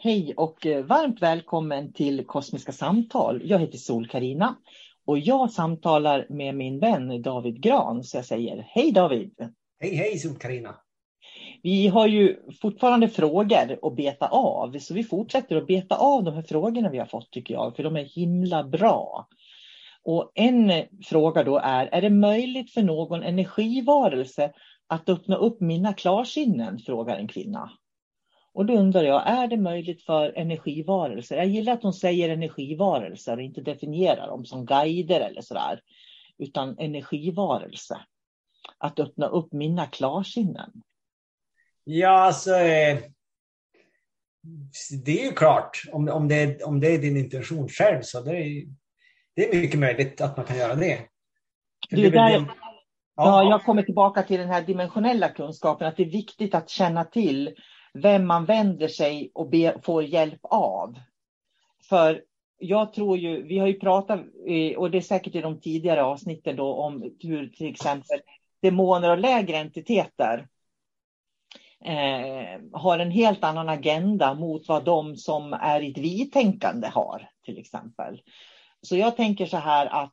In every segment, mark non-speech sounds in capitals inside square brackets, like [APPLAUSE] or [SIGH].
Hej och eh, varmt välkommen till Kosmiska samtal. Jag heter sol karina och jag samtalar med min vän David Gran. Så jag säger hej David! Hej hej sol karina Vi har ju fortfarande frågor att beta av, så vi fortsätter att beta av de här frågorna vi har fått tycker jag, för de är himla bra. Och en fråga då är, är det möjligt för någon energivarelse att öppna upp mina klarsinnen? Frågar en kvinna. Och då undrar jag, är det möjligt för energivarelser? Jag gillar att hon säger energivarelser och inte definierar dem som guider eller sådär. Utan energivarelse. Att öppna upp mina klarsinnen. Ja, alltså. Eh, det är ju klart. Om, om, det, är, om det är din intention själv så det är det är mycket möjligt att man kan göra det. Det är där, ja. ja, jag kommer tillbaka till den här dimensionella kunskapen. Att det är viktigt att känna till vem man vänder sig och be, får hjälp av. För jag tror ju, vi har ju pratat, eh, och det är säkert i de tidigare avsnitten då, om hur till exempel demoner och lägre entiteter eh, har en helt annan agenda mot vad de som är i ett vi-tänkande har, till exempel. Så jag tänker så här att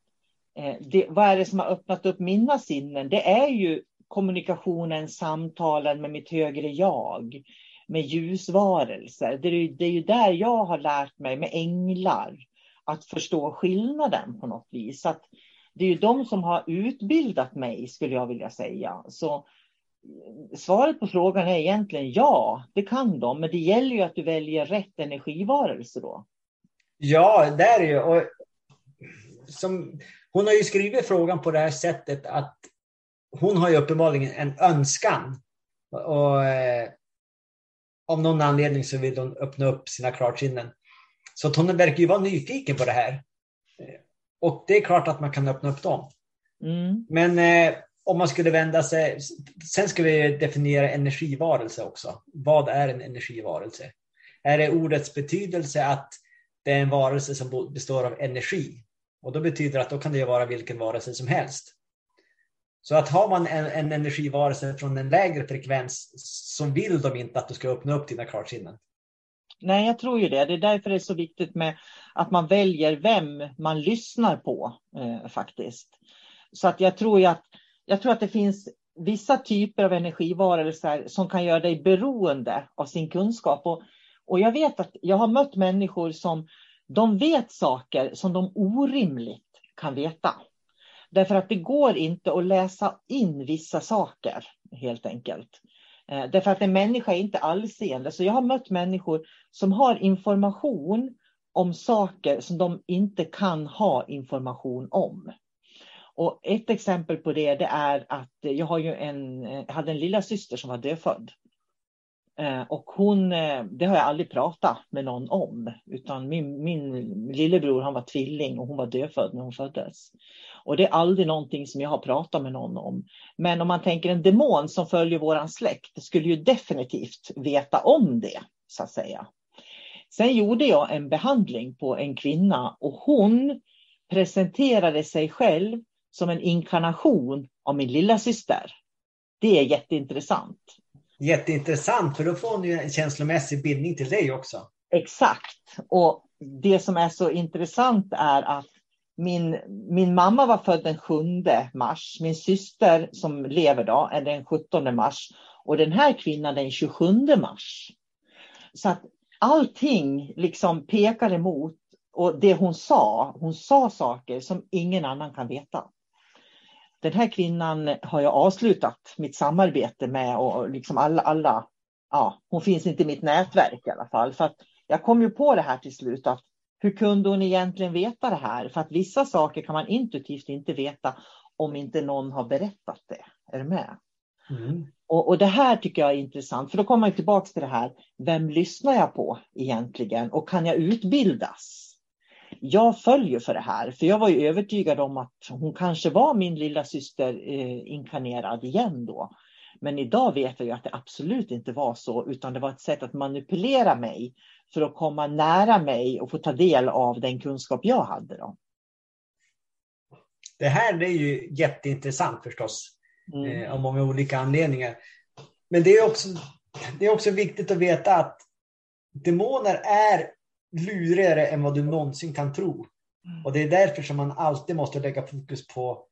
eh, det, vad är det som har öppnat upp mina sinnen? Det är ju kommunikationen, samtalen med mitt högre jag med ljusvarelser. Det är, det är ju där jag har lärt mig med änglar att förstå skillnaden på något vis. Att det är ju de som har utbildat mig skulle jag vilja säga. Så eh, svaret på frågan är egentligen ja, det kan de, men det gäller ju att du väljer rätt energivarelse då. Ja, det är det ju. Och som, hon har ju skrivit frågan på det här sättet att hon har ju uppenbarligen en önskan. Och, eh, av någon anledning så vill hon öppna upp sina klarsinnen. Så att hon verkar ju vara nyfiken på det här. Och det är klart att man kan öppna upp dem. Mm. Men eh, om man skulle vända sig, sen ska vi definiera energivarelse också. Vad är en energivarelse? Är det ordets betydelse att det är en varelse som består av energi? Och då betyder det att då kan det vara vilken varelse som helst. Så att har man en, en energivarelse från en lägre frekvens så vill de inte att du ska öppna upp dina klarsinnen. Nej, jag tror ju det. Det är därför det är så viktigt med att man väljer vem man lyssnar på eh, faktiskt. Så att jag tror ju att, jag tror att det finns vissa typer av energivarelser som kan göra dig beroende av sin kunskap. Och, och jag vet att jag har mött människor som de vet saker som de orimligt kan veta. Därför att det går inte att läsa in vissa saker helt enkelt. Eh, därför att en människa är inte allseende. Så jag har mött människor som har information om saker som de inte kan ha information om. Och ett exempel på det, det är att jag har ju en, jag hade en lilla syster som var dödfödd. Eh, och hon, eh, det har jag aldrig pratat med någon om. Utan min, min lillebror han var tvilling och hon var dödfödd när hon föddes. Och det är aldrig någonting som jag har pratat med någon om. Men om man tänker en demon som följer våran släkt skulle ju definitivt veta om det, så att säga. Sen gjorde jag en behandling på en kvinna och hon presenterade sig själv som en inkarnation av min lilla syster. Det är jätteintressant. Jätteintressant, för då får hon ju en känslomässig bindning till dig också. Exakt. Och det som är så intressant är att min, min mamma var född den 7 mars. Min syster som lever då är den 17 mars. Och den här kvinnan den 27 mars. Så att allting liksom pekar emot och det hon sa, hon sa saker som ingen annan kan veta. Den här kvinnan har jag avslutat mitt samarbete med och liksom alla, alla ja, hon finns inte i mitt nätverk i alla fall. För att jag kom ju på det här till slut att hur kunde hon egentligen veta det här? För att vissa saker kan man intuitivt inte veta om inte någon har berättat det. Är du med? Mm. Och, och, det här tycker jag är intressant, för då kommer man tillbaka till det här. Vem lyssnar jag på egentligen? Och kan jag utbildas? Jag följer för det här, för jag var ju övertygad om att hon kanske var min lilla syster eh, inkarnerad igen då. Men idag vet jag ju att det absolut inte var så, utan det var ett sätt att manipulera mig för att komma nära mig och få ta del av den kunskap jag hade. Då. Det här är ju jätteintressant förstås, mm. eh, av många olika anledningar. Men det är, också, det är också viktigt att veta att demoner är lurigare än vad du någonsin kan tro. Och det är därför som man alltid måste lägga fokus på,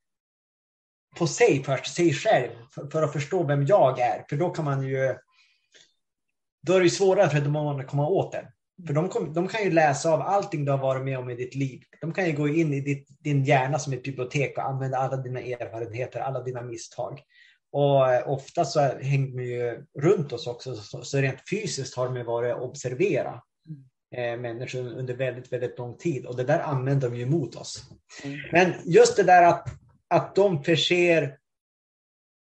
på sig först, sig själv, för, för att förstå vem jag är. För då kan man ju då är det svårare för demonerna att komma åt den. För de, kom, de, kan ju läsa av allting du har varit med om i ditt liv. De kan ju gå in i ditt, din hjärna som ett bibliotek och använda alla dina erfarenheter, alla dina misstag. Och eh, ofta så hänger man ju runt oss också, så, så rent fysiskt har de varit observera människor under väldigt, väldigt lång tid. Och det där använder de ju mot oss. Mm. Men just det där att, att de förser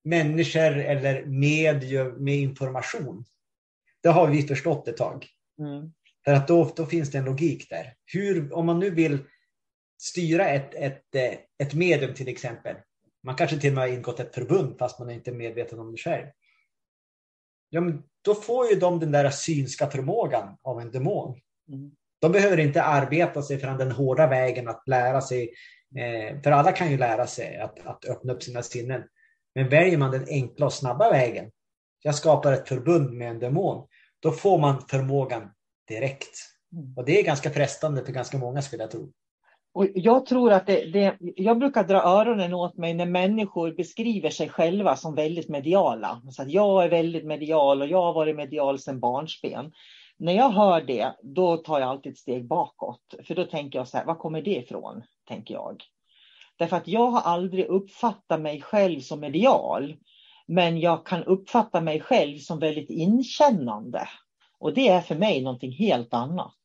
människor eller medier med information. Det har vi förstått ett tag. Mm. För att då, då finns det en logik där. Hur, om man nu vill styra ett, ett, eh, ett medium till exempel. Man kanske till och med har ingått ett förbund fast man är inte medveten om det själv. Ja, men då får ju de den där synska förmågan av en demon. De behöver inte arbeta sig fram den hårda vägen att lära sig. Eh, för alla kan ju lära sig att, att öppna upp sina sinnen. Men väljer man den enkla och snabba vägen. Jag skapar ett förbund med en demon. Då får man förmågan direkt. Mm. Och det är ganska frestande för ganska många skulle jag tro. Och jag tror att det, det, jag brukar dra öronen åt mig när människor beskriver sig själva som väldigt mediala. Så att jag är väldigt medial och jag har varit medial sedan barnsben. När jag hör det, då tar jag alltid ett steg bakåt. För då tänker jag så här, var kommer det ifrån? Tänker jag. Därför att jag har aldrig uppfattat mig själv som medial. Men jag kan uppfatta mig själv som väldigt inkännande. Och det är för mig någonting helt annat.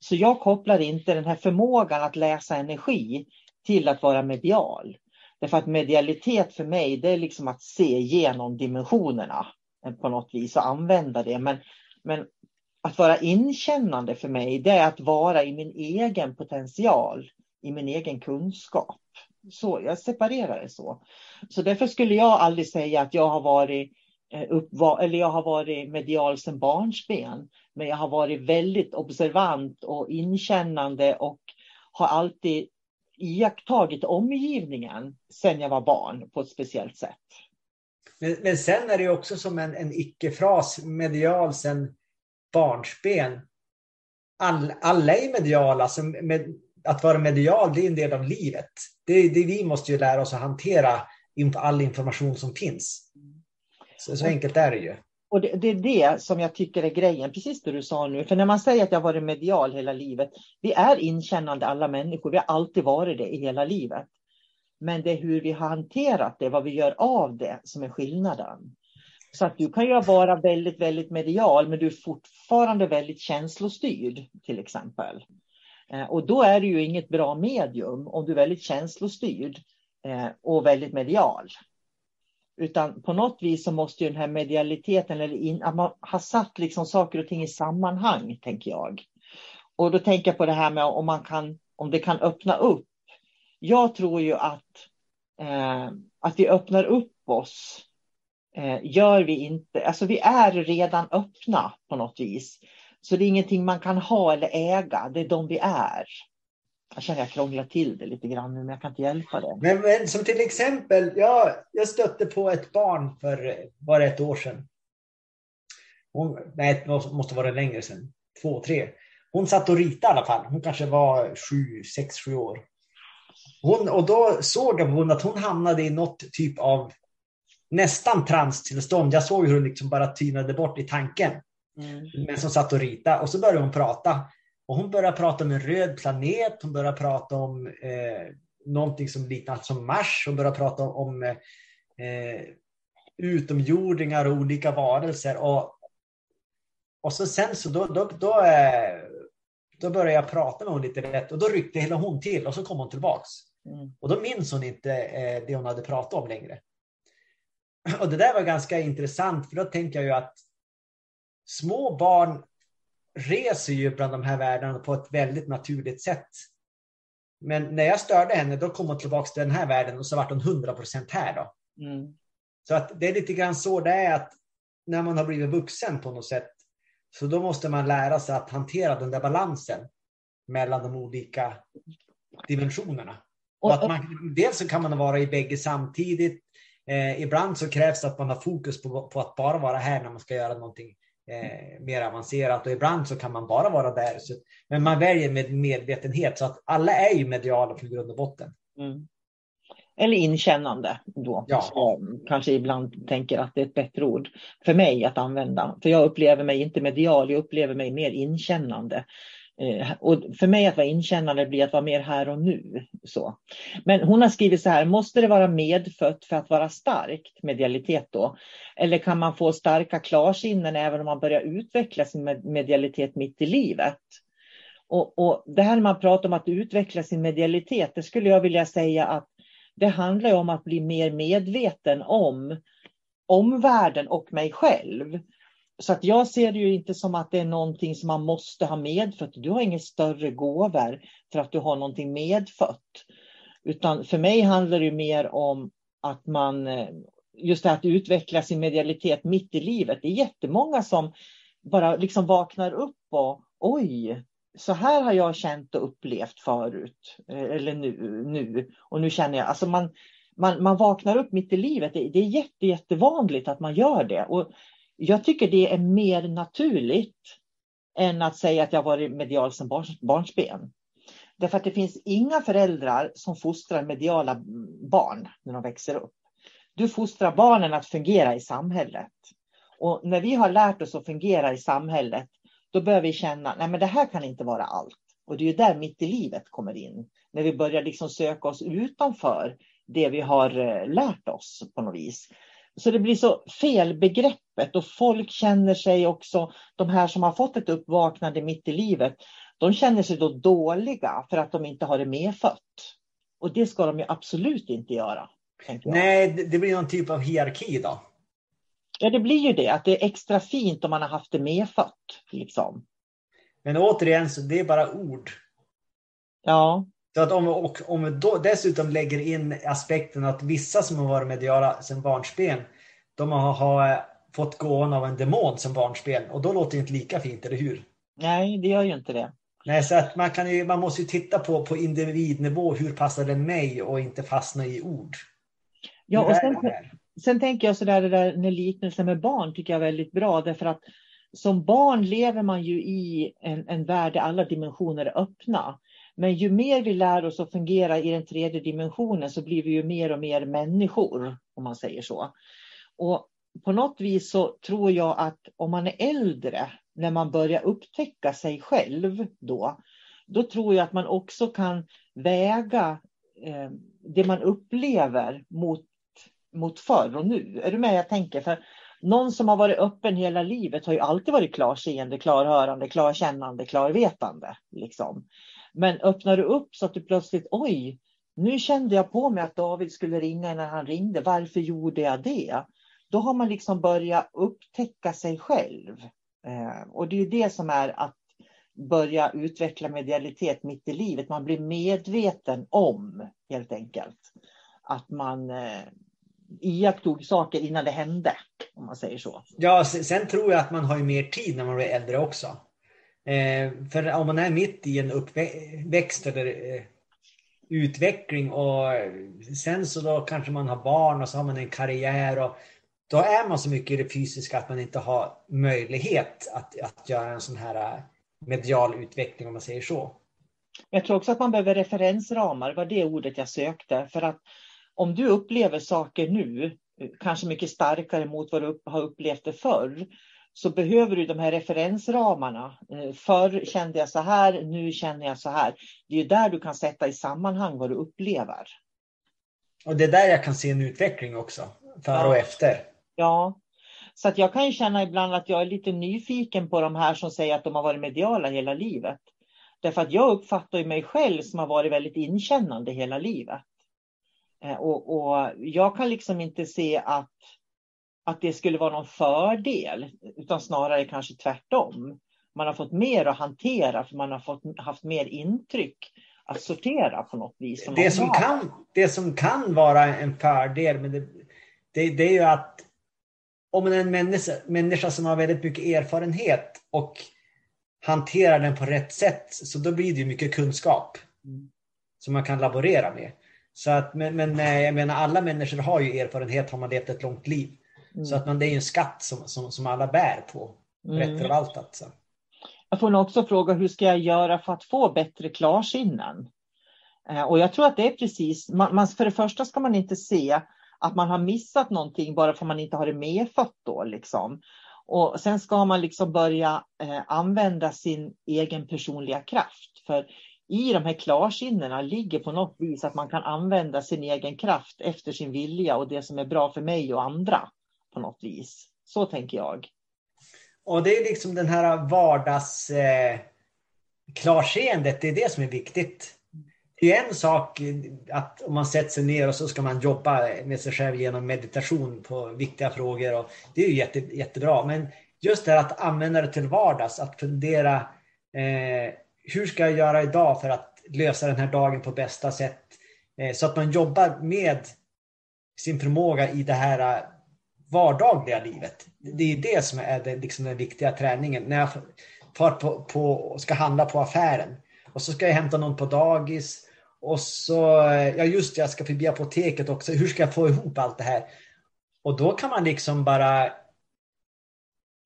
Så jag kopplar inte den här förmågan att läsa energi till att vara medial. Därför att medialitet för mig, det är liksom att se igenom dimensionerna eh, på något vis och använda det. Men, men att vara inkännande för mig, det är att vara i min egen potential, i min egen kunskap. Så, jag separerar det så. Så därför skulle jag aldrig säga att jag har varit eh, upp, eller jag har varit medial sedan barnsben. Men jag har varit väldigt observant och inkännande och har alltid iakttagit omgivningen sedan jag var barn på ett speciellt sätt. Men, men sen är det också som en, en icke-fras, medial sen barnsben. All, alla är mediala. Alltså med, att vara medial det är en del av livet. Det, det vi måste ju lära oss att hantera all information som finns. Så, så enkelt är det ju. Och det, det, är det som jag tycker är grejen, precis det du sa nu. För när man säger att jag varit medial hela livet, vi är inkännande alla människor, vi har alltid varit det i hela livet. Men det är hur vi har hanterat det, vad vi gör av det, som är skillnaden. Så att du kan ju vara väldigt, väldigt medial, men du är fortfarande väldigt känslostyrd, till exempel. Eh, och då är du ju inget bra medium om du är väldigt känslostyrd eh, och väldigt medial. Utan på något vis så måste ju den här medialiteten, eller in, att man har satt liksom saker och ting i sammanhang, tänker jag. Och då tänker jag på det här med om, man kan, om det kan öppna upp. Jag tror ju att, eh, att vi öppnar upp oss Eh, gör vi inte. Alltså vi är redan öppna på något vis. Så det är ingenting man kan ha eller äga, det är de vi är. Jag känner att jag krånglar till det lite grann nu, men jag kan inte hjälpa det. Men, men som till exempel, jag, jag stötte på ett barn för bara ett år sedan. Hon, nej, det måste vara längre sedan. Två, tre. Hon satt och ritade i alla fall. Hon kanske var sju, sex, sju år. Hon, och då såg hon att hon hamnade i något typ av nästan transtillstånd. Jag såg hur hon liksom bara tynade bort i tanken. Mm. Men som satt och ritade. Och så började hon prata. Och hon började prata om en röd planet. Hon började prata om eh, någonting som liknar som Mars. Hon började prata om, eh, utomjordingar och olika varelser. Och, och så sen så då, då, då, eh, då började jag prata med hon lite rätt och då ryckte hela hon till och så kom hon tillbaks. Mm. Och då minns hon inte eh, det hon hade pratat om längre. Och det där var ganska intressant för då tänker jag ju att små barn reser ju bland de här världarna på ett väldigt naturligt sätt. Men när jag störde henne, då kom hon tillbaka till den här världen och så vart hon 100 procent här. Då. Mm. Så att det är lite grann så det är att när man har blivit vuxen på något sätt, så då måste man lära sig att hantera den där balansen mellan de olika dimensionerna. Och att man, dels så kan man vara i bägge samtidigt. Eh, ibland så krävs det att man har fokus på, på att bara vara här när man ska göra någonting eh, mer avancerat och ibland så kan man bara vara där. Så, men man väljer med medvetenhet så att alla är ju mediala på grund och botten. Mm. Eller inkännande då. Ja. Så, kanske ibland tänker att det är ett bättre ord för mig att använda. För jag upplever mig inte medial, jag upplever mig mer inkännande. Eh, och för mig att vara inkännande blir att vara mer här och nu. Så. Men hon har skrivit så här, måste det vara medfött för att vara starkt, medialitet då? Eller kan man få starka klarsinnen även om man börjar utveckla sin medialitet mitt i livet? Och, och det här när man pratar om att utveckla sin medialitet, det skulle jag vilja säga att det handlar om att bli mer medveten om omvärlden och mig själv. Så att jag ser det ju inte som att det är någonting som man måste ha medfött. Du har inga större gåvor för att du har någonting medfött. Utan för mig handlar det mer om att man, eh, just det här att utveckla sin medialitet mitt i livet. Det är jättemånga som bara liksom vaknar upp och oj, så här har jag känt och upplevt förut. Eh, eller nu, nu. och nu känner jag, alltså man, man, man vaknar upp mitt i livet. Det, det är jätte, jättevanligt att man gör det. Och jag tycker det är mer naturligt än att säga att jag varit medial sedan barns, barnsben. Därför att det finns inga föräldrar som fostrar mediala barn när de växer upp. Du fostrar barnen att fungera i samhället. Och när vi har lärt oss att fungera i samhället, då börjar vi känna, nej men det här kan inte vara allt. Och det är ju där mitt i livet kommer in. När vi börjar liksom söka oss utanför det vi har eh, lärt oss på något vis. Så det blir så fel begreppet och folk känner sig också, de här som har fått ett uppvaknande mitt i livet, de känner sig då dåliga för att de inte har det medfött. Och det ska de ju absolut inte göra. Nej, det blir någon typ av hierarki då. Ja, det blir ju det, att det är extra fint om man har haft det medfött. Liksom. Men återigen, så det är bara ord. Ja. Så att om, och, om vi då dessutom lägger in aspekten att vissa som har varit mediala sedan barnsben, de har, har fått gåvan av en demon som barnsben. Och då låter det inte lika fint, eller hur? Nej, det gör ju inte det. Nej, så att man, kan ju, man måste ju titta på, på individnivå, hur passar det mig och inte fastna i ord. Ja, och sen, sen tänker jag sådär, det där med liknelsen med barn tycker jag är väldigt bra, därför att som barn lever man ju i en, en värld där alla dimensioner är öppna. Men ju mer vi lär oss att fungera i den tredje dimensionen så blir vi ju mer och mer människor, om man säger så. Och på något vis så tror jag att om man är äldre, när man börjar upptäcka sig själv då, då tror jag att man också kan väga eh, det man upplever mot, mot förr och nu. Är du med jag tänker? För någon som har varit öppen hela livet har ju alltid varit klarseende, klarhörande, klarkännande, klarvetande. Liksom. Men öppnar du upp så att du plötsligt, oj, nu kände jag på mig att David skulle ringa när han ringde. Varför gjorde jag det? Då har man liksom börjat upptäcka sig själv. Eh, och det är det som är att börja utveckla medialitet mitt i livet. Man blir medveten om, helt enkelt, att man eh, iakttog saker innan det hände, om man säger så. Ja, sen tror jag att man har mer tid när man blir äldre också. Eh, för om man är mitt i en uppväxt eller eh, utveckling och eh, sen så då kanske man har barn och så har man en karriär och då är man så mycket i det fysiska att man inte har möjlighet att, att göra en sån här eh, medial utveckling om man säger så. Jag tror också att man behöver referensramar, var det ordet jag sökte. För att om du upplever saker nu, eh, kanske mycket starkare mot vad du har upplevt det förr, så behöver du de här referensramarna. Eh, förr kände jag så här, nu känner jag så här. Det är där du kan sätta i sammanhang vad du upplever. Och det är där jag kan se en utveckling också, före ja. och efter. Ja, så att jag kan känna ibland att jag är lite nyfiken på de här som säger att de har varit mediala hela livet. Därför att jag uppfattar mig själv som har varit väldigt inkännande hela livet. Eh, och, och jag kan liksom inte se att, att det skulle vara någon fördel, utan snarare kanske tvärtom. Man har fått mer att hantera, för man har fått, haft mer intryck att sortera på något vis. Som det, som kan, det som kan vara en fördel, men det, det, det är ju att om man är en människa, människa som har väldigt mycket erfarenhet och hanterar den på rätt sätt, så då blir det ju mycket kunskap mm. som man kan laborera med. Så att, men, men eh, jag menar, alla människor har ju erfarenhet, har man levt ett långt liv. Mm. Så att man, det är en skatt som, som, som alla bär på, mm. rätt förvaltat. Så. Jag får nog också fråga, hur ska jag göra för att få bättre klarsinnen? Eh, och jag tror att det är precis, man, man, för det första ska man inte se att man har missat någonting bara för att man inte har det medfött då. Liksom. Och sen ska man liksom börja eh, använda sin egen personliga kraft. För i de här klarsinnena ligger på något vis att man kan använda sin egen kraft efter sin vilja och det som är bra för mig och andra på något vis. Så tänker jag. Och det är liksom den här vardags eh, klarseendet, det är det som är viktigt. Det är en sak att om man sätter sig ner och så ska man jobba med sig själv genom meditation på viktiga frågor. Och det är ju jätte, jättebra. Men just det här att använda det till vardags, att fundera eh, hur ska jag göra idag för att lösa den här dagen på bästa sätt? Eh, så att man jobbar med sin förmåga i det här vardagliga livet. Det är det som är det, liksom den viktiga träningen. När jag far på, på, ska handla på affären och så ska jag hämta någon på dagis och så, ja just det, jag ska förbi apoteket också. Hur ska jag få ihop allt det här? Och då kan man liksom bara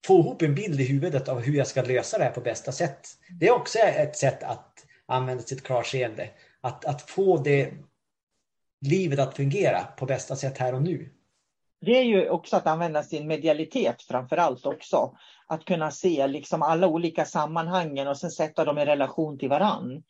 få ihop en bild i huvudet av hur jag ska lösa det här på bästa sätt. Det är också ett sätt att använda sitt klarseende. Att, att få det livet att fungera på bästa sätt här och nu. Det är ju också att använda sin medialitet framför allt också. Att kunna se liksom alla olika sammanhangen och sen sätta dem i relation till varann.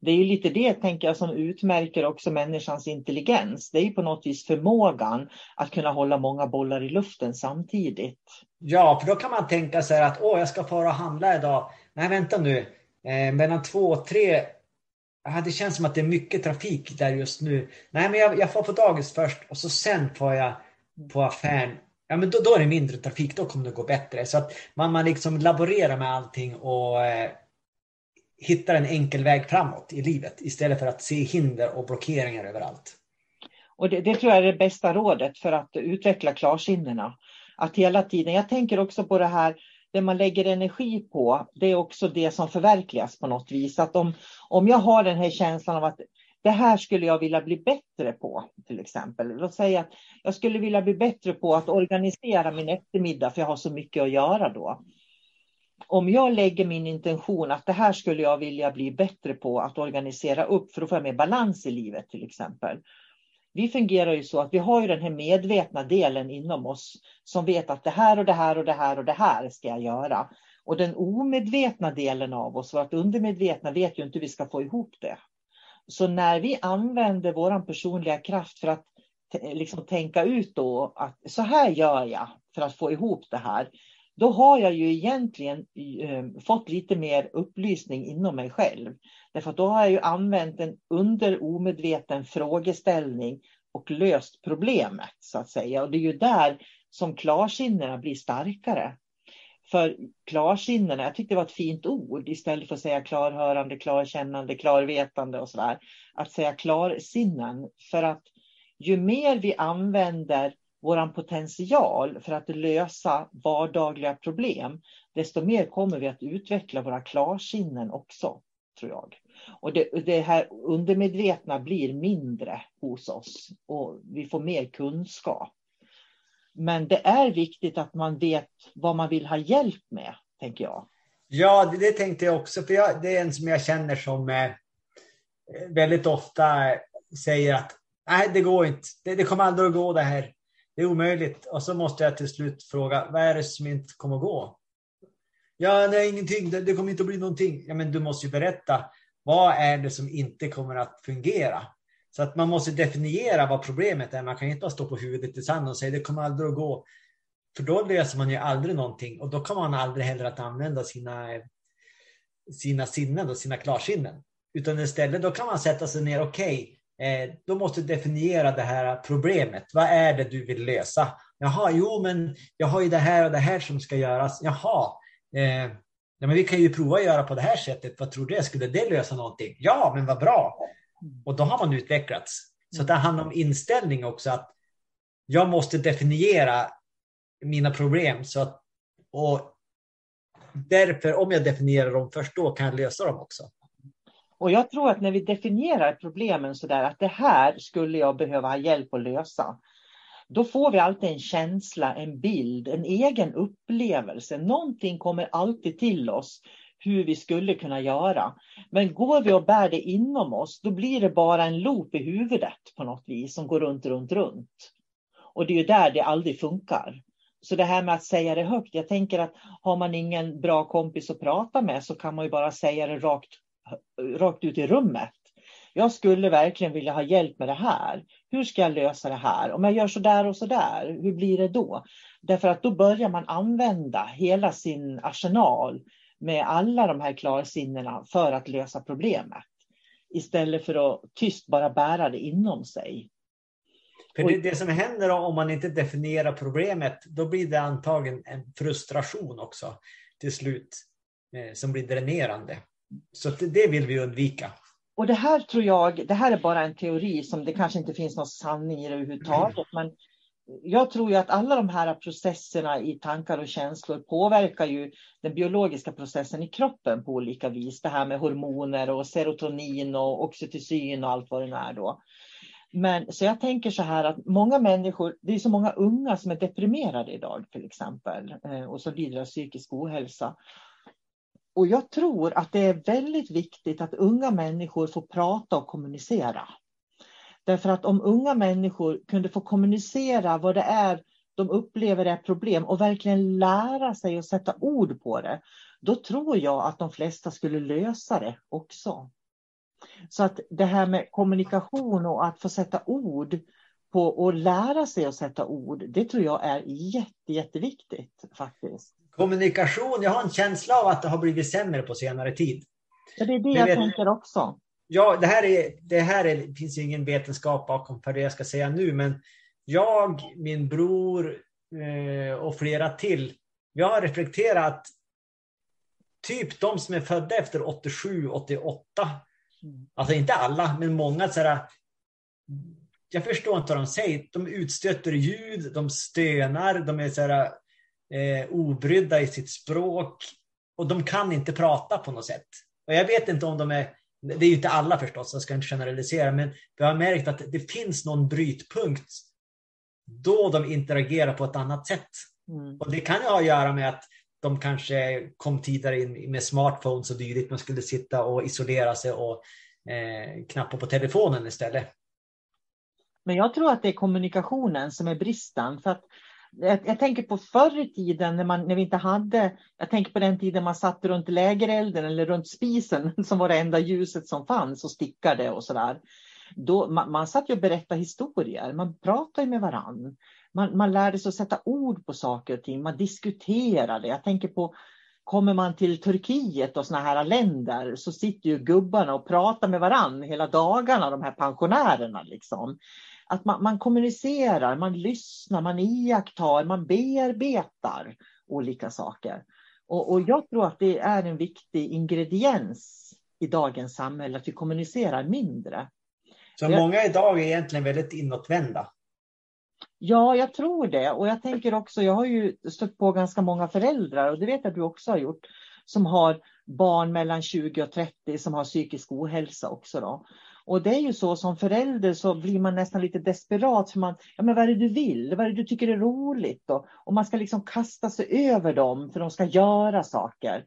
Det är ju lite det, tänker jag, som utmärker också människans intelligens. Det är ju på något vis förmågan att kunna hålla många bollar i luften samtidigt. Ja, för då kan man tänka sig att åh, jag ska fara och handla idag. Nej, vänta nu. Eh, mellan två och tre Ja, det känns som att det är mycket trafik där just nu. Nej, men jag, jag får på dagis först och så sen får jag på affären ja, men då, då är det mindre trafik, då kommer det gå bättre. Så att man, man liksom laborerar med allting och eh, hittar en enkel väg framåt i livet istället för att se hinder och blockeringar överallt. Och det, det tror jag är det bästa rådet för att utveckla klarsinnena. Att hela tiden, jag tänker också på det här, det man lägger energi på, det är också det som förverkligas på något vis. Att om, om jag har den här känslan av att det här skulle jag vilja bli bättre på, till exempel. Låt säga att jag skulle vilja bli bättre på att organisera min eftermiddag, för jag har så mycket att göra då. Om jag lägger min intention att det här skulle jag vilja bli bättre på att organisera upp, för att få mer balans i livet till exempel. Vi fungerar ju så att vi har ju den här medvetna delen inom oss som vet att det här och det här och det här och det här ska jag göra. Och den omedvetna delen av oss, vårt undermedvetna, vet ju inte hur vi ska få ihop det. Så när vi använder vår personliga kraft för att liksom tänka ut då att så här gör jag för att få ihop det här. Då har jag ju egentligen eh, fått lite mer upplysning inom mig själv. Därför att då har jag ju använt en under omedveten frågeställning och löst problemet så att säga. Och det är ju där som klarsinnena blir starkare. För klarsinnena, jag tyckte det var ett fint ord istället för att säga klarhörande, klarkännande, klarvetande och sådär. Att säga klarsinnen. För att ju mer vi använder vår potential för att lösa vardagliga problem, desto mer kommer vi att utveckla våra klarsinnen också, tror jag. Och det, det här undermedvetna blir mindre hos oss och vi får mer kunskap. Men det är viktigt att man vet vad man vill ha hjälp med, tänker jag. Ja, det, det tänkte jag också. För jag, det är en som jag känner som eh, väldigt ofta säger att nej, det går inte. Det, det, kommer aldrig att gå det här. Det är omöjligt. Och så måste jag till slut fråga, vad är det som inte kommer att gå? Ja, nej, ingenting. Det, det kommer inte att bli någonting. Ja, men du måste ju berätta. Vad är det som inte kommer att fungera? Så att man måste definiera vad problemet är. Man kan inte bara stå på huvudet i sanden och säga det kommer aldrig att gå. För då löser man ju aldrig någonting och då kan man aldrig heller att använda sina, sina sinnen och sina klarsinnen. Utan istället då kan man sätta sig ner, okej, okay, eh, då måste du definiera det här problemet. Vad är det du vill lösa? Jaha, jo men jag har ju det här och det här som ska göras. Jaha, eh, ja, men vi kan ju prova att göra på det här sättet. Vad tror du? Skulle det lösa någonting? Ja, men vad bra. Och då har man utvecklats. Så det handlar om inställning också. att Jag måste definiera mina problem. Så att, och därför, om jag definierar dem först då kan jag lösa dem också. Och jag tror att när vi definierar problemen så där att det här skulle jag behöva ha hjälp att lösa. Då får vi alltid en känsla, en bild, en egen upplevelse. Någonting kommer alltid till oss hur vi skulle kunna göra. Men går vi och bär det inom oss, då blir det bara en loop i huvudet på något vis som går runt, runt, runt. Och det är ju där det aldrig funkar. Så det här med att säga det högt, jag tänker att har man ingen bra kompis att prata med så kan man ju bara säga det rakt, rakt ut i rummet. Jag skulle verkligen vilja ha hjälp med det här. Hur ska jag lösa det här? Om jag gör så där och så där, hur blir det då? Därför att då börjar man använda hela sin arsenal med alla de här klarsinnena för att lösa problemet. Istället för att tyst bara bära det inom sig. För det, det som händer om man inte definierar problemet, då blir det antagligen en frustration också till slut eh, som blir dränerande. Så det, vill vi undvika. Och det här tror jag, det här är bara en teori som det kanske inte finns någon sanning i det överhuvudtaget, men jag tror ju att alla de här processerna i tankar och känslor påverkar ju den biologiska processen i kroppen på olika vis. Det här med hormoner och serotonin och oxytocin och allt vad det är då. Men så jag tänker så här att många människor, det är så många unga som är deprimerade idag till exempel eh, och som lider av psykisk ohälsa. Och jag tror att det är väldigt viktigt att unga människor får prata och kommunicera. Därför att om unga människor kunde få kommunicera vad det är de upplever är problem och verkligen lära sig att sätta ord på det, då tror jag att de flesta skulle lösa det också. Så att det här med kommunikation och att få sätta ord på och lära sig att sätta ord, det tror jag är jätte, jätteviktigt faktiskt. Kommunikation, jag har en känsla av att det har blivit sämre på senare tid. Ja, det är det jag, jag tänker också. Ja, det här, är, det här är, finns ingen vetenskap bakom för det jag ska säga nu, men jag, min bror, eh, och flera till, vi har reflekterat typ de som är födda efter 87, 88. Alltså inte alla, men många sådär. Jag förstår inte vad de säger. De utstöter ljud, de stönar, de är sådär, eh, obrydda i sitt språk. Och de kan inte prata på något sätt. Och jag vet inte om de är, det är ju inte alla förstås, jag ska inte generalisera, men vi har märkt att det finns någon brytpunkt då de interagerar på ett annat sätt. Mm. Och det kan ju ha att göra med att de kanske kom tidigare in med smartphones och dylikt. Man skulle sitta och isolera sig och eh, knappa på telefonen istället. Men jag tror att det är kommunikationen som är bristen. För att jag, jag, tänker på förr i tiden när, man, när vi inte hade, jag tänker på den tiden man satt runt lägerelden eller runt spisen [LAUGHS] som var det enda ljuset som fanns och stickade och sådär. Då, man, man satt ju och berättade historier, man pratade med varann. Man, man lärde sig att sätta ord på saker och ting, man diskuterade. Jag tänker på Kommer man till Turkiet och såna här länder så sitter ju gubbarna och pratar med varann hela dagarna, de här pensionärerna. Liksom. Att man, man kommunicerar, man lyssnar, man iakttar, man bearbetar olika saker. Och, och jag tror att det är en viktig ingrediens i dagens samhälle att vi kommunicerar mindre. Så många idag är egentligen väldigt inåtvända? Ja, jag tror det. Och jag tänker också, jag har ju stött på ganska många föräldrar, och det vet jag att du också har gjort, som har barn mellan 20 och 30 som har psykisk ohälsa också. Då. Och det är ju så som förälder så blir man nästan lite desperat för man, ja men vad är det du vill? Vad är det du tycker är roligt? Då? Och man ska liksom kasta sig över dem för de ska göra saker.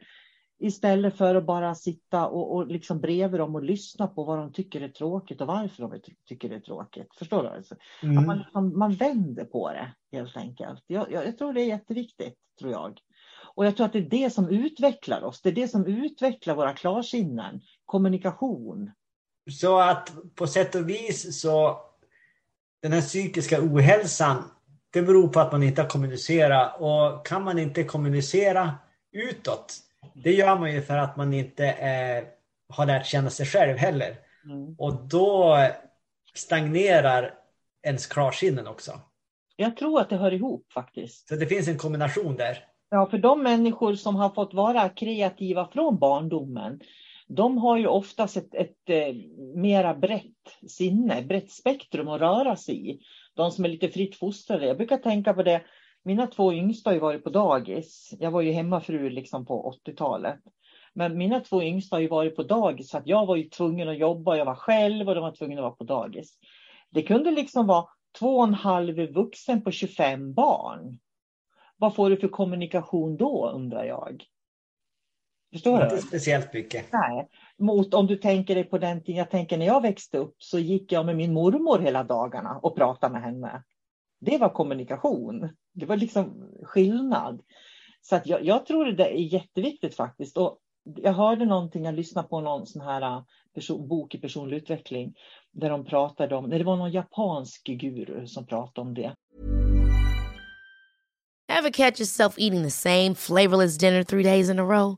Istället för att bara sitta och, och liksom bredvid dem och lyssna på vad de tycker är tråkigt och varför de tycker det är tråkigt. Förstår du? Alltså? Mm. Att man, liksom, man vänder på det helt enkelt. Jag, jag, jag, tror det är jätteviktigt, tror jag. Och jag tror att det är det som utvecklar oss. Det är det som utvecklar våra klarsinnen. Kommunikation. Så att på sätt och vis så den här psykiska ohälsan, det beror på att man inte har kommunicerat. Och kan man inte kommunicera utåt, det gör man ju för att man inte eh, har lärt känna sig själv heller. Mm. Och då stagnerar ens klarsinnen också. Jag tror att det hör ihop faktiskt. Så det finns en kombination där. Ja, för de människor som har fått vara kreativa från barndomen, de har ju oftast ett, ett, ett mera brett sinne, brett spektrum att röra sig i. De som är lite fritt fostrade. Jag brukar tänka på det, mina två yngsta har ju varit på dagis. Jag var ju hemmafru liksom på 80-talet. Men mina två yngsta har ju varit på dagis så att jag var ju tvungen att jobba. Jag var själv och de var tvungna att vara på dagis. Det kunde liksom vara två och en halv vuxen på 25 barn. Vad får du för kommunikation då undrar jag? Förstår du? Inte speciellt mycket. Nej. Mot om du tänker dig på den tiden, jag tänker när jag växte upp så gick jag med min mormor hela dagarna och pratade med henne. Det var kommunikation. Det var liksom skillnad. Så att jag, jag tror det är jätteviktigt faktiskt. Och jag hörde någonting, jag lyssnade på någon sån här äh, person, bok i personlig utveckling där de pratade om, det var någon japansk guru som pratade om det. Have catch yourself eating the same flavorless dinner three days in a row?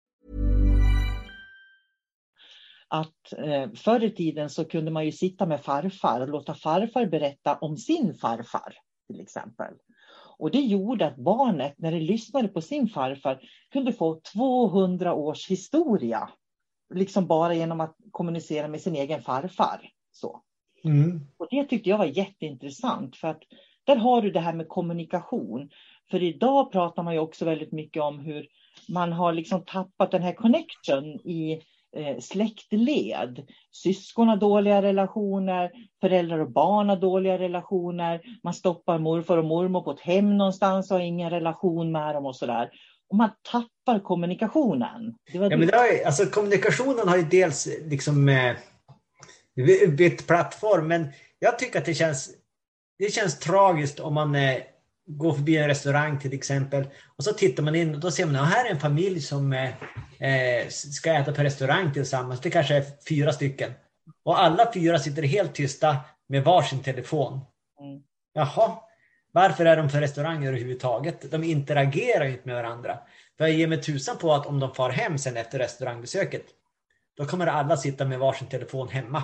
Att eh, förr i tiden så kunde man ju sitta med farfar och låta farfar berätta om sin farfar till exempel. Och det gjorde att barnet, när det lyssnade på sin farfar, kunde få 200 års historia. Liksom bara genom att kommunicera med sin egen farfar. Så. Mm. Och det tyckte jag var jätteintressant. För att där har du det här med kommunikation. För idag pratar man ju också väldigt mycket om hur man har liksom tappat den här connection i släktled. Syskon har dåliga relationer, föräldrar och barn har dåliga relationer. Man stoppar morfar och mormor på ett hem någonstans och har ingen relation med dem och sådär. Och man tappar kommunikationen. Det Ja, men det har, alltså, kommunikationen har ju dels liksom eh, bytt plattform, men jag tycker att det känns, det känns tragiskt om man eh, går förbi en restaurang till exempel och så tittar man in och då ser man att här är en familj som eh, eh, ska äta på restaurang tillsammans. Det kanske är fyra stycken. Och alla fyra sitter helt tysta med varsin telefon. Mm. Jaha, varför är de på restaurang överhuvudtaget? De interagerar inte med varandra. För jag ger mig tusan på att om de far hem sen efter restaurangbesöket, då kommer alla sitta med varsin telefon hemma.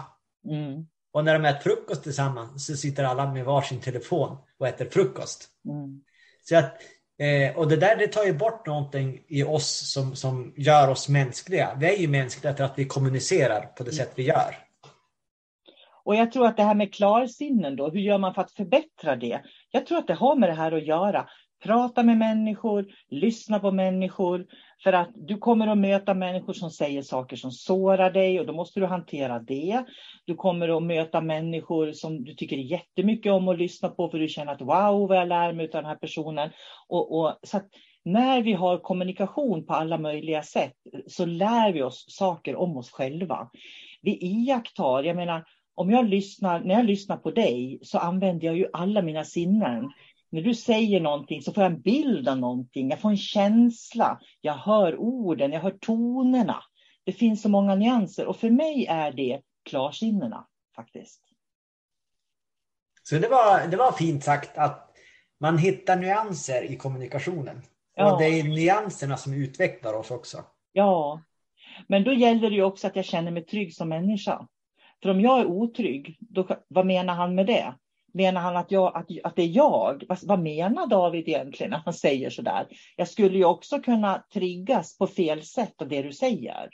Mm, Och när de äter frukost tillsammans så sitter alla med varsin telefon och äter frukost. mm. Så att, eh, och det där det tar ju bort någonting i oss som, som gör oss mänskliga. Vi är ju mänskliga för att vi kommunicerar på det sätt vi gör. Och jag tror att det här med klarsinnen då, hur gör man för att förbättra det? Jag tror att det har med det här att göra. Prata med människor, lyssna på människor. För att du kommer att möta människor som säger saker som sårar dig och då måste du hantera det. Du kommer att möta människor som du tycker jättemycket om att lyssna på för du känner att wow, vad jag lär mig av den här personen. Och, och, så att när vi har kommunikation på alla möjliga sätt så lär vi oss saker om oss själva. Vi iakttar, jag menar, om jag lyssnar, när jag lyssnar på dig så använder jag ju alla mina sinnen. När du säger någonting så får jag en bild av någonting, jag får en känsla, jag hör orden, jag hör tonerna. Det finns så många nyanser och för mig är det klarsinnena faktiskt. Så det var, det var fint sagt att man hittar nyanser i kommunikationen. Ja. Och det är nyanserna som utvecklar oss också. Ja, men då gäller det ju också att jag känner mig trygg som människa. För om jag är otrygg, då, vad menar han med det? Menar han att, jag, att, att det är jag? Vad, vad menar David egentligen när han säger så där? Jag skulle ju också kunna triggas på fel sätt av det du säger.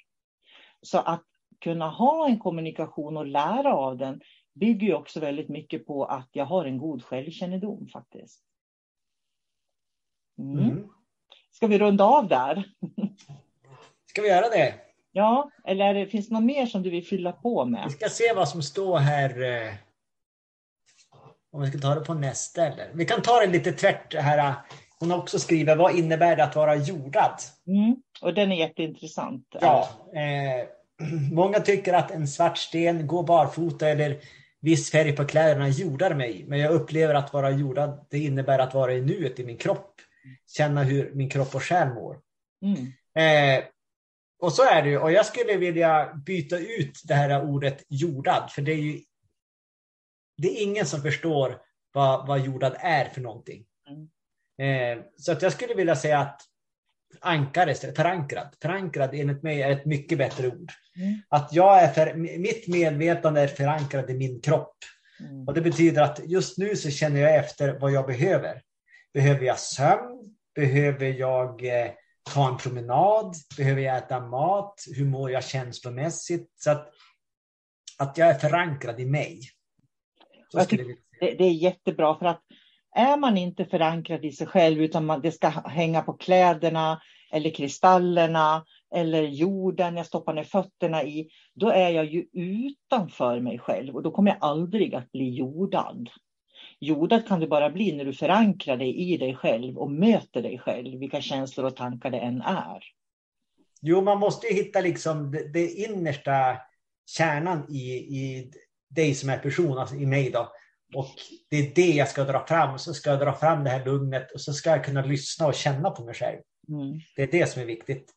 Så att kunna ha en kommunikation och lära av den bygger ju också väldigt mycket på att jag har en god självkännedom faktiskt. Mm. Mm. Ska vi runda av där? Ska vi göra det? Ja, eller det, finns det något mer som du vill fylla på Vi med? ska se vad som står här. Om vi ska ta det på nästa eller? Vi kan ta det lite tvärt här. Hon har också skrivit, vad innebär det att vara jordad? Mm. Och den är jätteintressant. Ja, eh, [CLEARS THROAT] många tycker att en svart sten, gå barfota eller viss färg på kläderna jordar mig. Men jag upplever att vara jordad, det innebär att vara i nuet i min kropp. Känna hur min kropp och själ mår. Mm. Eh, och så är det ju. Och jag skulle vilja byta ut det här ordet jordad. För det är ju det är ingen som förstår vad, vad jordad är för någonting. Eh, så att jag skulle vilja säga att ankare, istället, förankrad. Förankrad enligt mig är ett mycket bättre ord. Mm. Att jag är för, mitt medvetande är förankrad i min kropp. Mm. Och det betyder att just nu så känner jag efter vad jag behöver. Behöver jag sömn? Behöver jag eh, ta en promenad? Behöver jag äta mat? Hur mår jag känslomässigt? Så att, att jag är förankrad i mig. Så Jag skulle jag vilja säga. Det, det är jättebra för att är man inte förankrad i sig själv utan man, det ska hänga på kläderna eller kristallerna eller jorden jag stoppar ner fötterna i, då är jag ju utanför mig själv och då kommer jag aldrig att bli jordad. Jordad kan du bara bli när du förankrar dig i dig själv och möter dig själv, vilka känslor och tankar det än är. Jo, man måste ju hitta liksom det, det innersta kärnan i, i dig som är person, alltså i mig då. Och det är det jag ska dra fram. Så ska jag dra fram det här lugnet och så ska jag kunna lyssna och känna på mig själv. Mm. Det är det som är viktigt.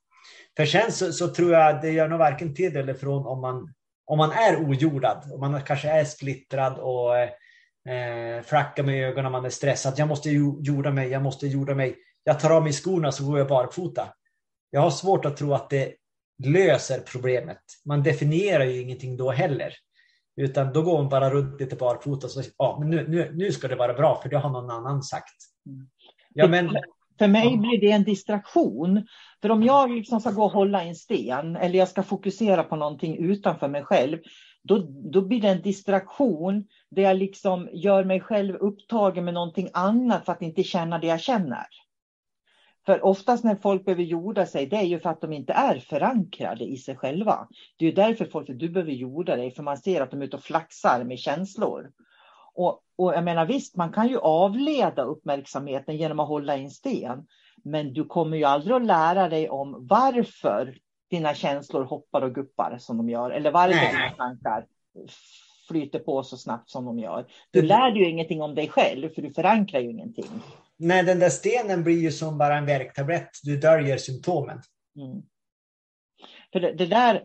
För sen så, så, tror jag det gör nog varken till eller från om man, om man är ojordad, om man kanske är splittrad och eh, flackar med ögonen, man är stressad. Jag måste jorda mig, jag måste jorda mig. Jag tar av mig skorna så går jag barfota. Jag har svårt att tro att det löser problemet. Man definierar ju ingenting då heller. Utan då går man bara runt lite barfota och så, ja, men nu, nu, nu ska det vara bra för det har någon annan sagt. Ja, men, för mig blir det en distraktion. För om jag liksom ska gå och hålla en sten eller jag ska fokusera på någonting utanför mig själv, då, då blir det en distraktion där jag liksom gör mig själv upptagen med någonting annat för att inte känna det jag känner. För oftast när folk behöver jorda sig, det är ju för att de inte är förankrade i sig själva. Det är därför folk du behöver jorda dig, för man ser att de är ute och flaxar med känslor. Och, och jag menar visst, man kan ju avleda uppmärksamheten genom att hålla i en sten. Men du kommer ju aldrig att lära dig om varför dina känslor hoppar och guppar som de gör. Eller varför Nej. dina tankar flyter på så snabbt som de gör. Du lär dig ju ingenting om dig själv, för du förankrar ju ingenting. Nej, den där stenen blir ju som bara en värktablett. Du döljer symptomen. Mm. För det, det, där,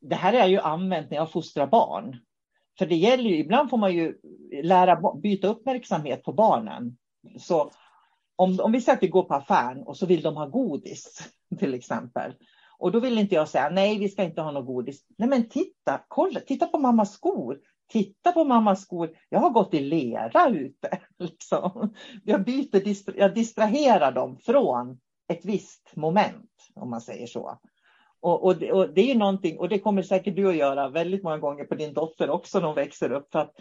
det här är ju använt när jag fostrar barn. För det gäller ju, ibland får man ju lära byta uppmärksamhet på barnen. Så om, om vi säger att vi går på affären och så vill de ha godis [LAUGHS] till exempel. Och då vill inte jag säga nej, vi ska inte ha något godis. Nej, men titta, kolla, titta på mammas skor. Titta på mammas skor. Jag har gått i lera ute. [LAUGHS] Liksom. Jag, byter, jag distraherar dem från ett visst moment, om man säger så. Och, och, det, och, det, är någonting, och det kommer säkert du att göra väldigt många gånger på din dotter också när hon växer upp. För att,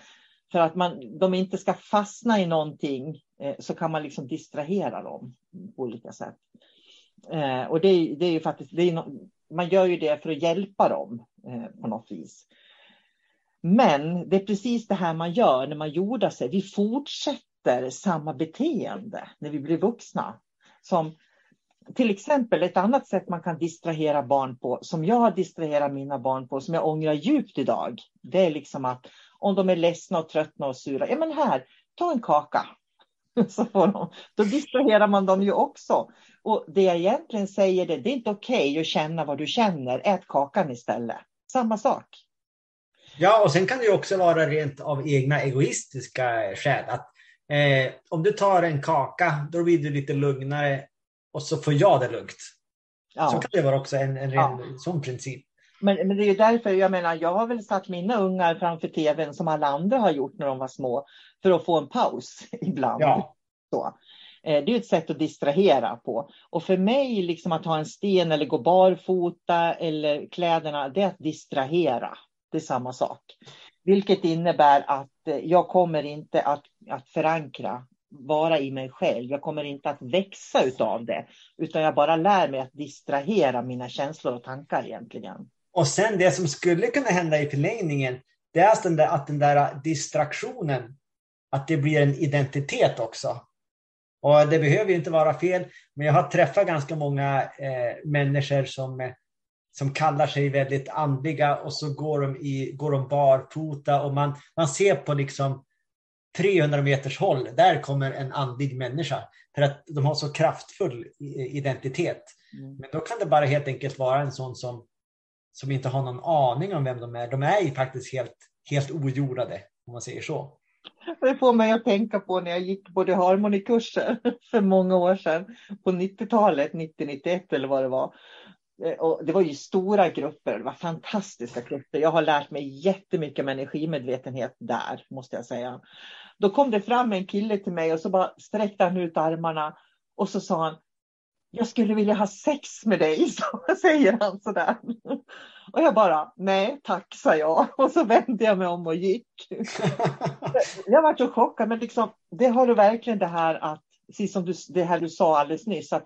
för att man, de inte ska fastna i någonting eh, så kan man liksom distrahera dem på olika sätt. Eh, och det, det, är ju faktiskt, det är no, man gör ju det för att hjälpa dem eh, på något vis. Men det är precis det här man gör när man jordar sig. Vi fortsätter samma beteende när vi blir vuxna. Som till exempel ett annat sätt man kan distrahera barn på, som jag har distraherat mina barn på, som jag ångrar djupt idag. Det är liksom att om de är ledsna och tröttna och sura, ja men här, ta en kaka. [LAUGHS] Så får de, då distraherar man dem ju också. Och det jag egentligen säger det, det är inte okej okay att känna vad du känner, ät kakan istället. Samma sak. Ja, och sen kan det ju också vara rent av egna egoistiska skäl. Att, eh, om du tar en kaka, då blir du lite lugnare och så får jag det lugnt. Ja. Så kan det vara också en, en ren ja. sån princip. Men, men det är därför jag menar, jag har väl satt mina ungar framför tvn som alla andra har gjort när de var små för att få en paus [LAUGHS] ibland. Ja. Så. Eh, det är ett sätt att distrahera på. Och för mig, liksom att ha en sten eller gå barfota eller kläderna, det är att distrahera. Det är samma sak. Vilket innebär att eh, jag kommer inte att, att förankra vara i mig själv. Jag kommer inte att växa utav det, utan jag bara lär mig att distrahera mina känslor och tankar egentligen. Och sen det som skulle kunna hända i förlängningen, det är att den där, att den där distraktionen, att det blir en identitet också. Och det behöver ju inte vara fel, men jag har träffat ganska många eh, människor som, eh, som kallar sig väldigt andliga och så går de, i, går de barfota och man, man ser på liksom 300 meters håll, där kommer en andlig människa. För att de har så kraftfull identitet. Mm. Men då kan det bara helt enkelt vara en sån som, som inte har någon aning om vem de är. De är ju faktiskt helt, helt ojordade, om man säger så. Det får mig att tänka på när jag gick både harmonikurser [LAUGHS] för många år sedan, på 90-talet, 90-91 eller vad det var. Eh, och det var ju stora grupper, det var fantastiska grupper. Jag har lärt mig jättemycket om energimedvetenhet där, måste jag säga. Då kom det fram en kille till mig och så bara sträckte han ut armarna och så sa han, jag skulle vilja ha sex med dig, [LAUGHS] så säger han sådär. Och jag bara, nej tack, sa jag. Och så vände jag mig om och gick. [LAUGHS] jag var så chockad, men liksom, det har du verkligen det här att, precis som du, det här du sa alldeles nyss, att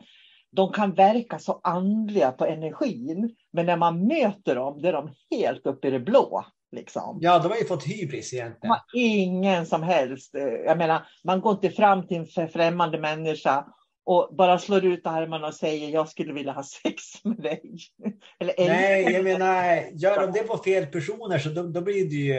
de kan verka så andliga på energin, men när man möter dem, då är de helt uppe i det blå. Liksom. Ja, de har ju fått hybris egentligen. De har ingen som helst. Jag menar, man går inte fram till en främmande människa och bara slår ut armarna och säger jag skulle vilja ha sex med dig. [LAUGHS] Eller, Nej, jag menar, [LAUGHS] gör de det på fel personer så då, då blir det ju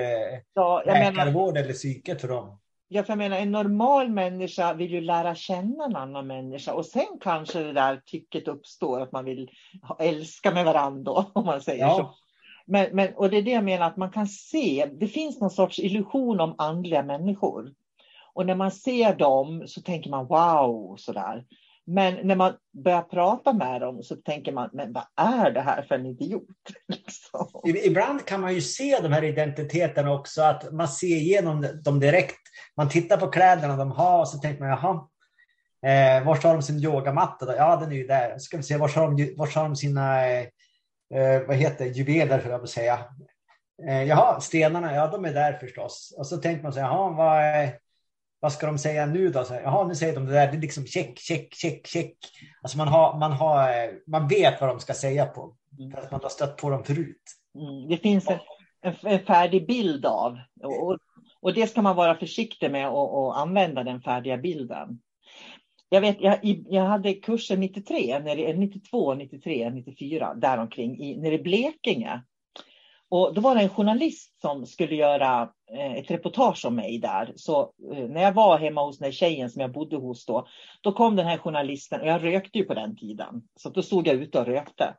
ja, läkarvård menar, eller psyket för dem. Ja, för jag menar, en normal människa vill ju lära känna en annan människa och sen kanske det där tycket uppstår att man vill älska med varandra, [LAUGHS] om man säger ja. så. Men, men, och det är det jag menar, att man kan se, det finns någon sorts illusion om andliga människor. Och när man ser dem så tänker man wow, sådär. Men när man börjar prata med dem så tänker man, men vad är det här för en idiot? [LAUGHS] Liksom. Ibland kan man ju se de här identiteterna också, att man ser igenom dem direkt. Man tittar på kläderna de har och så tänker man, jaha, eh, var har de sin yogamatta? Då? Ja, den är ju där. Ska vi se, var har de, var har de sina, eh, vad heter juveler, höll jag på att säga. Eh, jaha, stenarna, ja de är där förstås. Och så tänker man sig, jaha, vad är vad ska de säga nu då? Så, Jaha, nu säger de det där. Det är liksom check, check, check, check. Alltså man, har, man, har, man vet vad de ska säga på. Mm. För att man har stött på dem förut. Mm. Det finns en, en, färdig bild av. Och, och det ska man vara försiktig med att använda den färdiga bilden. Jag, vet, jag, jag hade kursen 93, 92, 93, 94, däromkring, i, nere i Blekinge. Och då var det en journalist som skulle göra eh, ett reportage om mig där. Så eh, när jag var hemma hos den tjejen som jag bodde hos då, då kom den här journalisten och jag rökte ju på den tiden. Så då stod jag ute och rökte.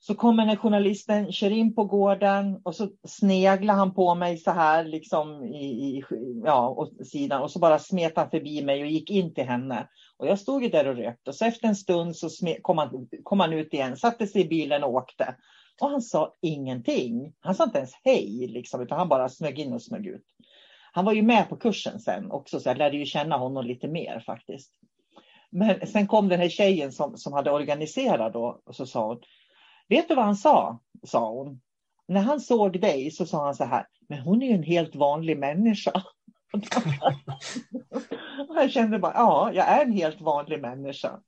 Så kommer den här journalisten, kör in på gården och så sneglar han på mig så här liksom i, i ja, åt sidan och så bara smet han förbi mig och gick in till henne. Och jag stod ju där och rökte och så efter en stund så kom, han, kom han ut igen, satte sig i bilen och åkte. Och han sa ingenting. Han sa inte ens hej, liksom, utan han bara smög in och smög ut. Han var ju med på kursen sen också, så jag lärde ju känna honom lite mer faktiskt. Men sen kom den här tjejen som, som hade organiserat då och så sa hon, vet du vad han sa? sa hon. När han såg dig så sa han så här, men hon är ju en helt vanlig människa. och [LAUGHS] jag kände bara, ja, jag är en helt vanlig människa.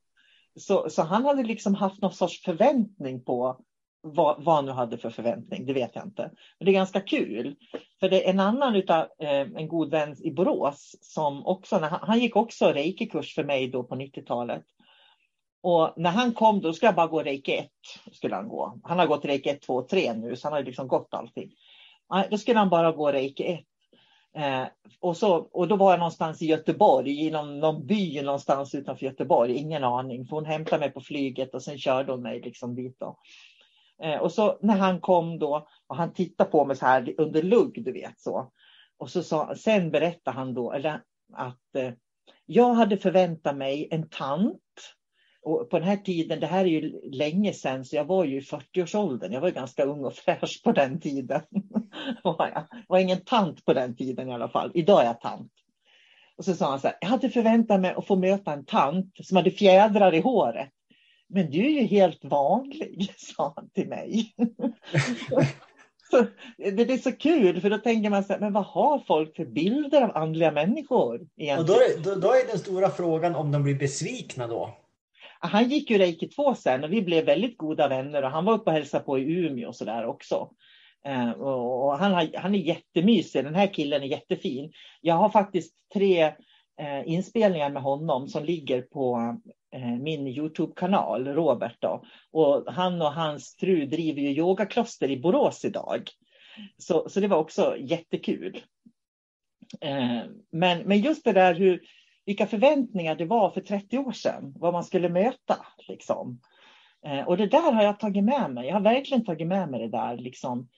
Så, så han hade liksom haft någon sorts förväntning på vad, vad han nu hade för förväntning, det vet jag inte. Men det är ganska kul. För det är en annan utav eh, en god vän i Borås som också, när han, han gick också reiki-kurs för mig då på 90-talet. Och när han kom då skulle jag bara gå reiki 1. Skulle han, gå. han har gått reiki 1, 2 och 3 nu så han har liksom gått allting. Då skulle han bara gå reiki 1. Eh, och, så, och då var jag någonstans i Göteborg, i någon, någon by någonstans utanför Göteborg, ingen aning. För hon hämtade mig på flyget och sen körde hon mig liksom dit. Då. Eh, och så när han kom då och han tittade på mig så här under lugg, du vet så. Och så sa, sen berättade han då eller, att eh, jag hade förväntat mig en tant. Och på den här tiden, det här är ju länge sedan, så jag var ju i 40-årsåldern. Jag var ganska ung och fräsch på den tiden. [LAUGHS] jag var ingen tant på den tiden i alla fall. Idag är jag tant. Och så sa han så här, jag hade förväntat mig att få möta en tant som hade fjädrar i håret. Men du är ju helt vanlig, [LAUGHS] sa han till mig. [LAUGHS] så, det är så kul, för då tänker man så här, men vad har folk för bilder av andliga människor? Egentligen? Och då är, då, då är den stora frågan om de blir besvikna då? Han gick ju reiki 2 sen och vi blev väldigt goda vänner och han var uppe och hälsade på i Umeå och så där också. Uh, och han, har, han är jättemysig, den här killen är jättefin. Jag har faktiskt tre Eh, inspelningar med honom som ligger på Eh, min Youtube-kanal, Robert. Då. Och han och hans fru driver ju yogakloster i Borås idag. Så, så det var också jättekul. Eh, men, men just det där hur, vilka förväntningar det var för 30 år sedan, vad man skulle möta. Liksom. Eh, och det där har jag tagit med mig. Jag har verkligen tagit med mig det där. Liksom.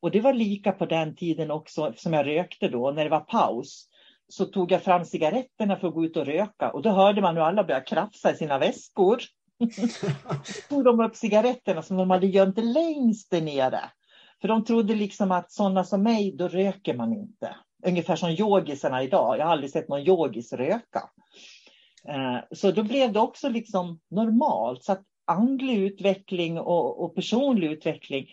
Och det var lika på den tiden också som jag rökte då, när det var paus så tog jag fram cigaretterna för att gå ut och röka och då hörde man hur alla började krafsa i sina väskor. [LAUGHS] tog de upp cigaretterna som de hade gömt längst där nere. För de trodde liksom att sådana som mig, då röker man inte. Ungefär som yogisarna idag. Jag har aldrig sett någon yogis röka. Eh, så då blev det också liksom normalt. Så att andlig utveckling och, och personlig utveckling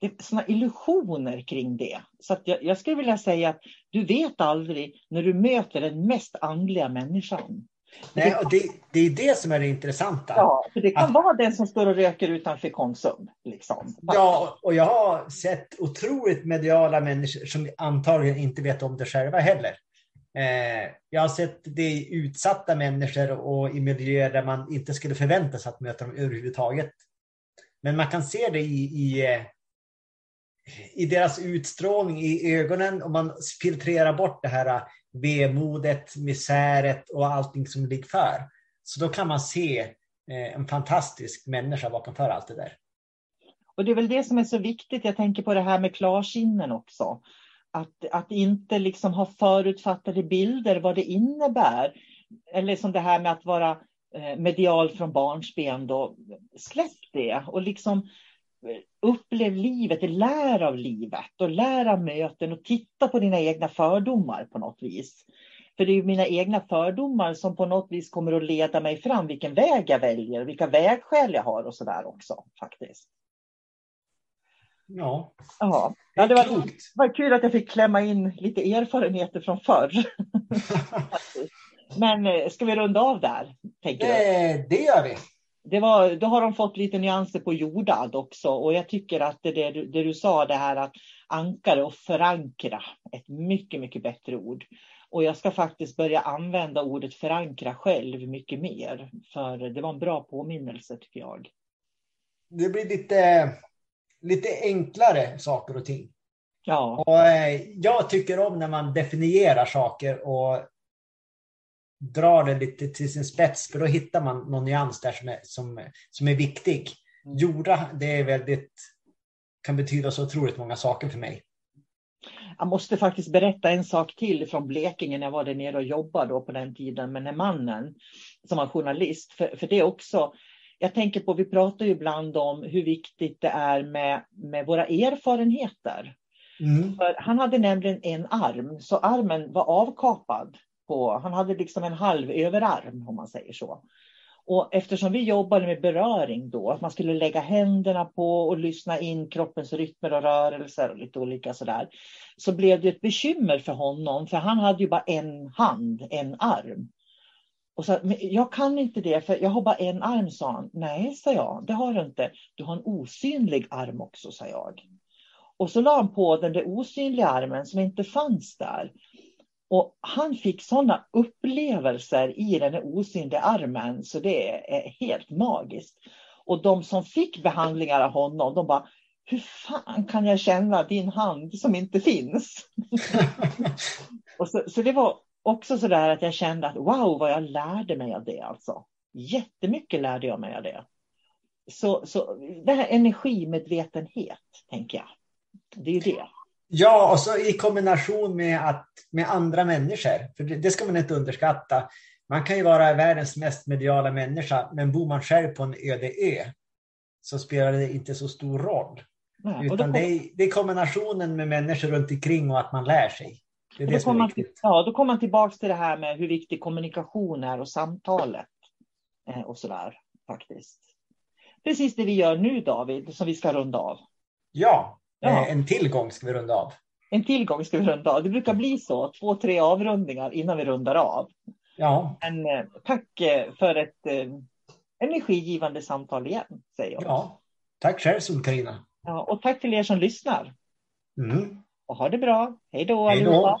det såna illusioner kring det. Så att jag, jag skulle vilja säga att du vet aldrig när du möter den mest andliga människan. Nej, och det, det är det som är det intressanta. Ja, för det kan Att- vara den som står och röker utanför Konsum. Liksom. Ja, och jag har sett otroligt mediala människor som antagligen inte vet om det själva heller. Eh, jag har sett det i utsatta människor och i miljöer där man inte skulle förvänta sig att möta dem överhuvudtaget. Men man kan se det i, i, eh, i deras utstrålning i ögonen och man filtrerar bort det här vemodet, misäret och allting som ligger för. Så då kan man se eh, en fantastisk människa bakom allt det där. Och det är väl det som är så viktigt. Jag tänker på det här med klarsinnen också. Att, att inte liksom ha förutfattade bilder vad det innebär. Eller som det här med att vara eh, medial från barnsben. Då. Släpp det och liksom upplev livet, lär av livet och lär av möten och titta på dina egna fördomar på något vis. För det är mina egna fördomar som på något vis kommer att leda mig fram vilken väg jag väljer, vilka vägskäl jag har och sådär också faktiskt. Ja, Ja, det ja det var, var kul att jag fick klämma in lite erfarenheter från förr. [LAUGHS] [LAUGHS] Men eh, ska vi runda av där? Tänker du? Det, det gör vi. Det var, då har de fått lite nyanser på jordad också och jag tycker att det, det, du- det du sa, det här att ankara och förankra, ett mycket, mycket bättre ord. Och jag ska faktiskt börja använda ordet förankra själv mycket mer, för det var en bra påminnelse tycker jag. Det blir lite, lite enklare saker och ting. Ja, Och, eh, jag tycker om när man definierar saker och drar det lite till sin spets, för då hittar man någon nyans där som är, som, som är viktig. Jorda, det är väldigt, kan betyda så otroligt många saker för mig. Jag måste faktiskt berätta en sak till från Blekinge när jag var där nere och jobbade då på den tiden med den här mannen som var journalist. För, för det också, jag tänker på, vi pratar ju ibland om hur viktigt det är med, med våra erfarenheter. Mm. För han hade nämligen en arm, så armen var avkapad. På, han hade liksom en halv överarm om man säger så. Och eftersom vi jobbade med beröring då, att man skulle lägga händerna på och lyssna in kroppens rytmer och rörelser och lite olika sådär. Så blev det ett bekymmer för honom, för han hade ju bara en hand, en arm. Och så, men jag kan inte det, för jag har bara en arm, sa han. Nej, sa jag, det har du inte. Du har en osynlig arm också, sa jag. Och så la han på den där osynliga armen som inte fanns där. Och han fick sådana upplevelser i den här osynliga armen så det är helt magiskt. Och de som fick behandlingar av honom, de bara, hur fan kan jag känna din hand som inte finns? [LAUGHS] och så, så det var också så där att jag kände att wow, vad jag lärde mig av det alltså. Jättemycket lärde jag mig av det. Så, så det här energimedvetenhet, tänker jag. Det är ju det. Ja, och så i kombination med, att, med andra människor. För det, det ska man inte underskatta. Man kan ju vara världens mest mediala människa, men bor man själv på en öde ö så spelar det inte så stor roll. Nej, Utan det är, det är kombinationen med människor runt omkring och att man lär sig. Det är Och det då som kommer är man, ja, då kommer man tillbaka till det här med hur viktig kommunikation är och samtalet. Eh, och sådär faktiskt. Precis det vi gör nu David, som vi ska runda av. Ja, Ja. eh, en tillgång ska vi runda av. En tillgång ska vi runda av. Det brukar bli så, två, tre avrundningar innan vi rundar av. Ja, Men eh, tack eh, för ett energigivande samtal igen, säger jag. ja. Tack själv Sol-Carina. Ja, och tack till er som lyssnar. Mm. Och ha det bra. Hej då. allihopa.